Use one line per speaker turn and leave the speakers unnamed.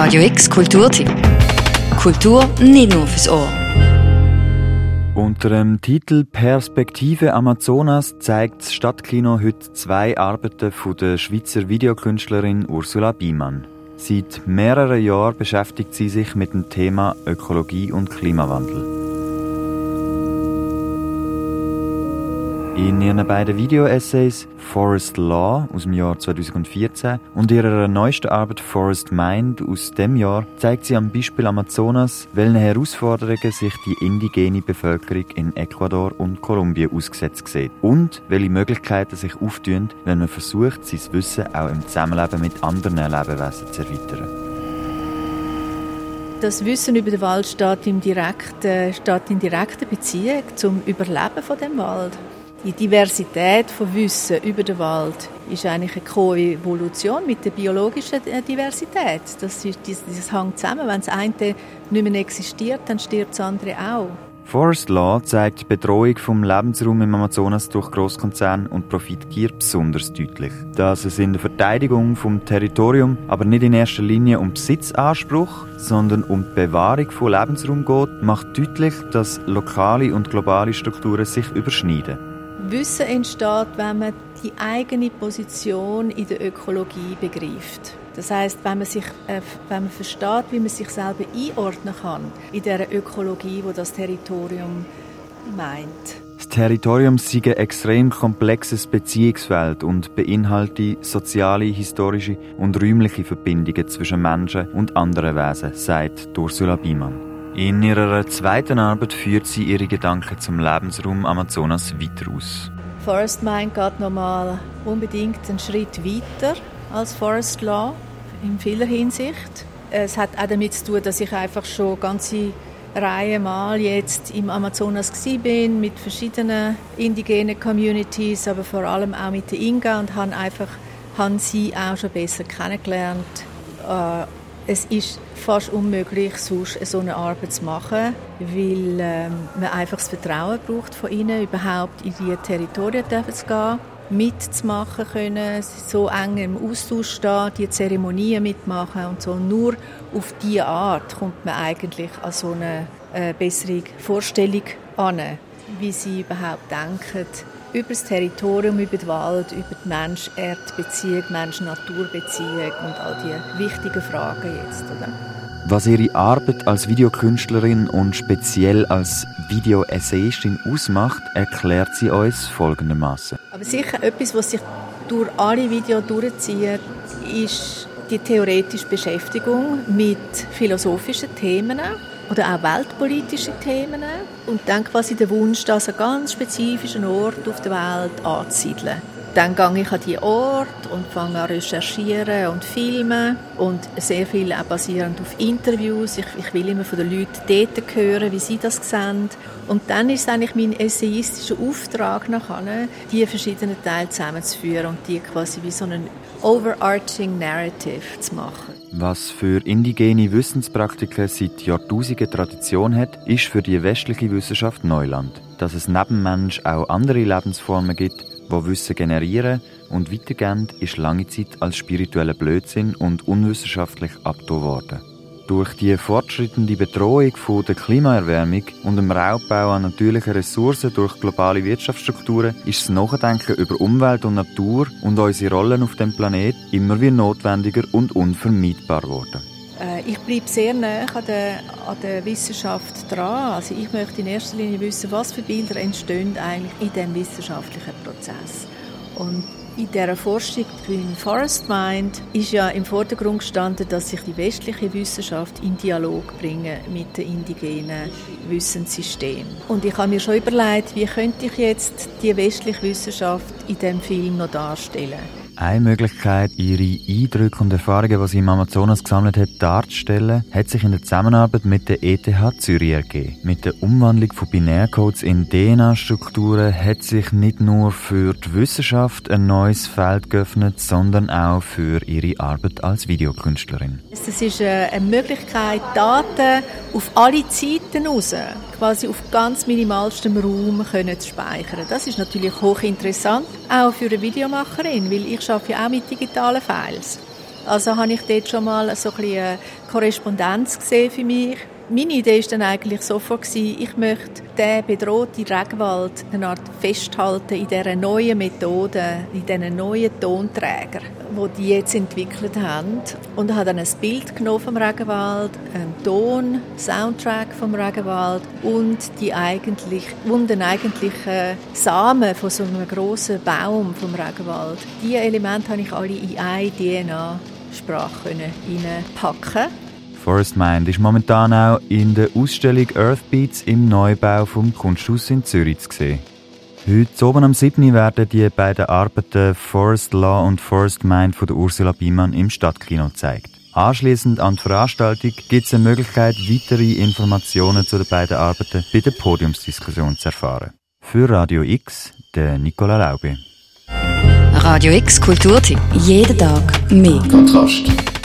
Radio X Kulturtipp. Kultur nicht nur fürs Ohr.
Unter dem Titel Perspektive Amazonas zeigt das Stadtkino heute zwei Arbeiten von der Schweizer Videokünstlerin Ursula Biemann. Seit mehreren Jahren beschäftigt sie sich mit dem Thema Ökologie und Klimawandel. In ihren beiden Video-Essays Forest Law aus dem Jahr 2014 und ihrer neuesten Arbeit Forest Mind aus dem Jahr zeigt sie am Beispiel Amazonas, welchen Herausforderungen sich die indigene Bevölkerung in Ecuador und Kolumbien ausgesetzt sieht und welche Möglichkeiten sich auftun, wenn man versucht, sein Wissen auch im Zusammenleben mit anderen Lebewesen zu erweitern.
Das Wissen über den Wald steht, im direkten, steht in direkter Beziehung zum Überleben von dem Wald. Die Diversität von Wissen über den Wald ist eigentlich eine Koevolution mit der biologischen Diversität. Das, ist, das, das hängt zusammen. Wenn das eine nicht mehr existiert, dann stirbt das andere auch.
Forest Law zeigt die Bedrohung vom Lebensraum im Amazonas durch Großkonzerne und Profitgier besonders deutlich. Dass es in der Verteidigung vom Territorium aber nicht in erster Linie um Besitzanspruch, sondern um die Bewahrung von Lebensraum geht, macht deutlich, dass lokale und globale Strukturen sich überschneiden.
Wissen entsteht, wenn man die eigene Position in der Ökologie begreift. Das heißt, wenn man sich, äh, wenn man versteht, wie man sich selber einordnen kann in der Ökologie, wo das Territorium meint.
Das Territorium ist ein extrem komplexes Beziehungsfeld und beinhaltet soziale, historische und räumliche Verbindungen zwischen Menschen und anderen Wesen, sagt Ursula Biemann. In ihrer zweiten Arbeit führt sie ihre Gedanken zum Lebensraum Amazonas weiter aus.
Forest Mind geht nochmal unbedingt einen Schritt weiter als Forest Law in vieler Hinsicht. Es hat auch damit zu tun, dass ich einfach schon ganze Reihe Mal jetzt im Amazonas bin mit verschiedenen indigenen Communities, aber vor allem auch mit der Inga und habe einfach haben sie auch schon besser kennengelernt äh, es ist fast unmöglich, sonst so eine Arbeit zu machen, weil ähm, man einfach das Vertrauen braucht von ihnen, überhaupt in diese Territorien zu gehen, mitzumachen können, so eng im Austausch stehen, die Zeremonien mitmachen und so. Nur auf diese Art kommt man eigentlich an so eine äh, bessere Vorstellung an, wie sie überhaupt denken, über das Territorium, über den Wald, über die Mensch-Erd-Beziehung, Mensch-Natur-Beziehung und all die wichtigen Fragen jetzt, oder?
Was ihre Arbeit als Videokünstlerin und speziell als Videoessayistin ausmacht, erklärt sie uns folgendermaßen.
Aber sicher etwas, was sich durch alle Videos durchzieht, ist die theoretische Beschäftigung mit philosophischen Themen oder auch weltpolitische Themen und dann quasi der Wunsch, das an ganz spezifischen Ort auf der Welt anzusiedeln. Dann gehe ich an die Ort und fange an recherchieren und filmen und sehr viel auch basierend auf Interviews. Ich, ich, will immer von den Leuten dort hören, wie sie das sehen. Und dann ist eigentlich mein essayistischer Auftrag nachher, die verschiedenen Teile zusammenzuführen und die quasi wie so einen overarching Narrative zu machen.
Was für indigene Wissenspraktiken seit Jahrtausenden Tradition hat, ist für die westliche Wissenschaft Neuland. Dass es neben Mensch auch andere Lebensformen gibt, die Wissen generieren und weitergeben, ist lange Zeit als spiritueller Blödsinn und unwissenschaftlich abgetan worden. Durch die fortschreitende Bedrohung von der Klimaerwärmung und dem Raubbau an natürlichen Ressourcen durch globale Wirtschaftsstrukturen ist das Nachdenken über Umwelt und Natur und unsere Rollen auf dem Planet immer wie notwendiger und unvermeidbar geworden.
Äh, ich bleibe sehr nah an der, an der Wissenschaft dran. Also ich möchte in erster Linie wissen, was für Bilder entstehen eigentlich in diesem wissenschaftlichen Prozess. Und in dieser Forschung in Forest Mind ist ja im Vordergrund gestanden, dass sich die westliche Wissenschaft in Dialog bringen mit dem indigenen Wissenssystem. Und ich habe mir schon überlegt, wie könnte ich jetzt die westliche Wissenschaft in dem Film noch darstellen?
Eine Möglichkeit, ihre Eindrücke und Erfahrungen, die sie im Amazonas gesammelt hat, darzustellen, hat sich in der Zusammenarbeit mit der ETH Zürich ergeben. Mit der Umwandlung von Binärcodes in DNA-Strukturen hat sich nicht nur für die Wissenschaft ein neues Feld geöffnet, sondern auch für ihre Arbeit als Videokünstlerin.
Es ist äh, eine Möglichkeit, Daten auf alle Zeiten raus, quasi auf ganz minimalstem Raum zu speichern. Das ist natürlich hochinteressant, auch für eine Videomacherin, weil ich arbeite ja auch mit digitalen Files. Also habe ich dort schon mal so ein bisschen Korrespondenz gesehen für mich meine Idee war dann eigentlich sofort, ich möchte den bedrohten Regenwald eine Art festhalten in dieser neuen Methode, in diesen neuen Tonträgern, die die jetzt entwickelt haben. Und habe dann ein Bild genommen vom Regenwald, einen Ton, Soundtrack vom Regenwald und, die eigentlich, und den eigentlichen Samen von so einem grossen Baum vom Regenwald. Diese Elemente habe ich alle in eine DNA-Sprache reinpacken
Forest Mind ist momentan auch in der Ausstellung Earthbeats im Neubau vom Kunsthaus in Zürich zu sehen. Heute oben am 7. werden die beiden Arbeiten Forest Law und Forest Mind von der Ursula Biemann im Stadtkino gezeigt. Anschließend an die Veranstaltung gibt es eine Möglichkeit, weitere Informationen zu den beiden Arbeiten bei der Podiumsdiskussion zu erfahren. Für Radio X, der Nicola Laube.
Radio X Kulturtipp. Jeden Tag mehr.
Kontrast.